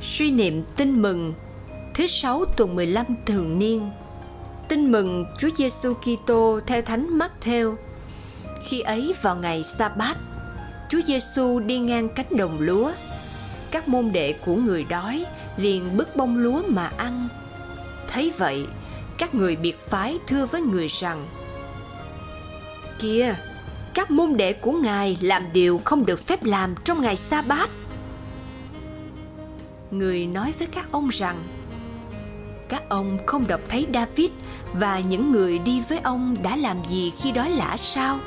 Suy niệm tin mừng Thứ sáu tuần 15 thường niên Tin mừng Chúa Giêsu Kitô theo Thánh Matthew. Khi ấy vào ngày Sa-bát, Chúa Giêsu đi ngang cánh đồng lúa. Các môn đệ của người đói liền bứt bông lúa mà ăn. Thấy vậy, các người biệt phái thưa với người rằng: Kìa, các môn đệ của ngài làm điều không được phép làm trong ngày Sa-bát người nói với các ông rằng các ông không đọc thấy David và những người đi với ông đã làm gì khi đói lả sao?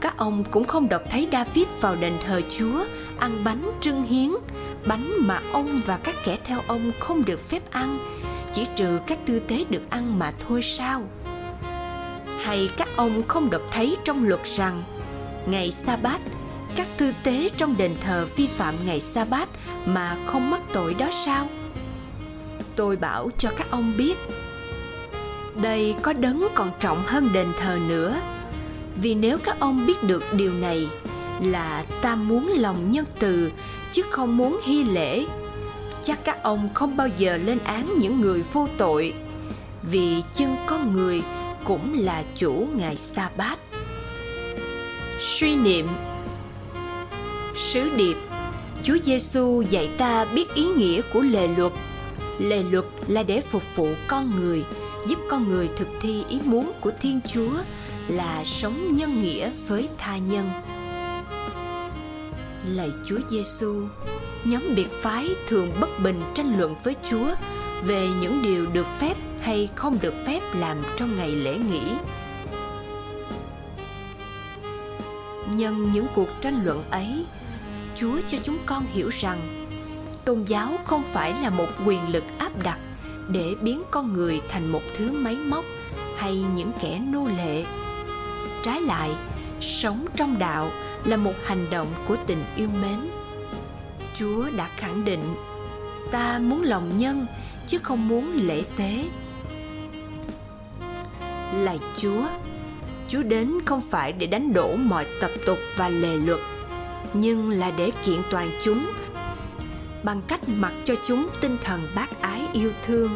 Các ông cũng không đọc thấy David vào đền thờ Chúa ăn bánh trưng hiến, bánh mà ông và các kẻ theo ông không được phép ăn, chỉ trừ các tư tế được ăn mà thôi sao? Hay các ông không đọc thấy trong luật rằng ngày sa-bát các tư tế trong đền thờ vi phạm ngày sa bát mà không mắc tội đó sao? Tôi bảo cho các ông biết, đây có đấng còn trọng hơn đền thờ nữa. Vì nếu các ông biết được điều này là ta muốn lòng nhân từ, chứ không muốn hy lễ. Chắc các ông không bao giờ lên án những người vô tội, vì chân con người cũng là chủ ngày sa bát suy niệm sứ điệp Chúa Giêsu dạy ta biết ý nghĩa của lề luật. Lề luật là để phục vụ con người, giúp con người thực thi ý muốn của Thiên Chúa là sống nhân nghĩa với tha nhân. Lạy Chúa Giêsu, nhóm biệt phái thường bất bình tranh luận với Chúa về những điều được phép hay không được phép làm trong ngày lễ nghỉ. Nhân những cuộc tranh luận ấy, Chúa cho chúng con hiểu rằng tôn giáo không phải là một quyền lực áp đặt để biến con người thành một thứ máy móc hay những kẻ nô lệ. Trái lại, sống trong đạo là một hành động của tình yêu mến. Chúa đã khẳng định, ta muốn lòng nhân chứ không muốn lễ tế. Lạy Chúa, Chúa đến không phải để đánh đổ mọi tập tục và lề luật nhưng là để kiện toàn chúng. Bằng cách mặc cho chúng tinh thần bác ái yêu thương.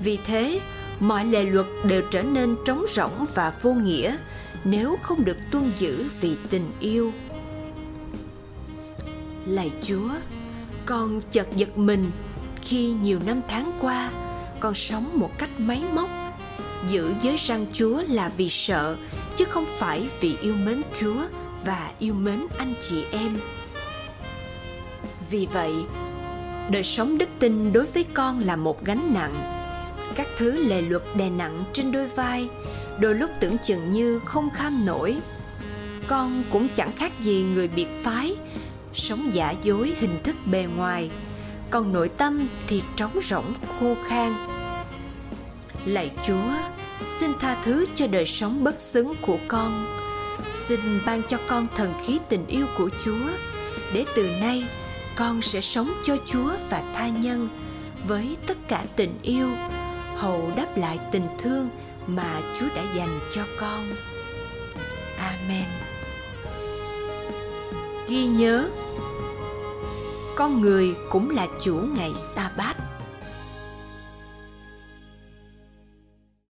Vì thế, mọi lề luật đều trở nên trống rỗng và vô nghĩa nếu không được tuân giữ vì tình yêu. Lạy chúa, con chợt giật mình khi nhiều năm tháng qua con sống một cách máy móc, giữ giới răng chúa là vì sợ chứ không phải vì yêu mến chúa và yêu mến anh chị em. Vì vậy, đời sống đức tin đối với con là một gánh nặng. Các thứ lề luật đè nặng trên đôi vai, đôi lúc tưởng chừng như không kham nổi. Con cũng chẳng khác gì người biệt phái, sống giả dối hình thức bề ngoài. Còn nội tâm thì trống rỗng, khô khan. Lạy chúa, xin tha thứ cho đời sống bất xứng của con xin ban cho con thần khí tình yêu của Chúa để từ nay, con sẽ sống cho Chúa và tha nhân với tất cả tình yêu, hầu đáp lại tình thương mà Chúa đã dành cho con. Amen. Ghi nhớ, con người cũng là chủ ngày sa bát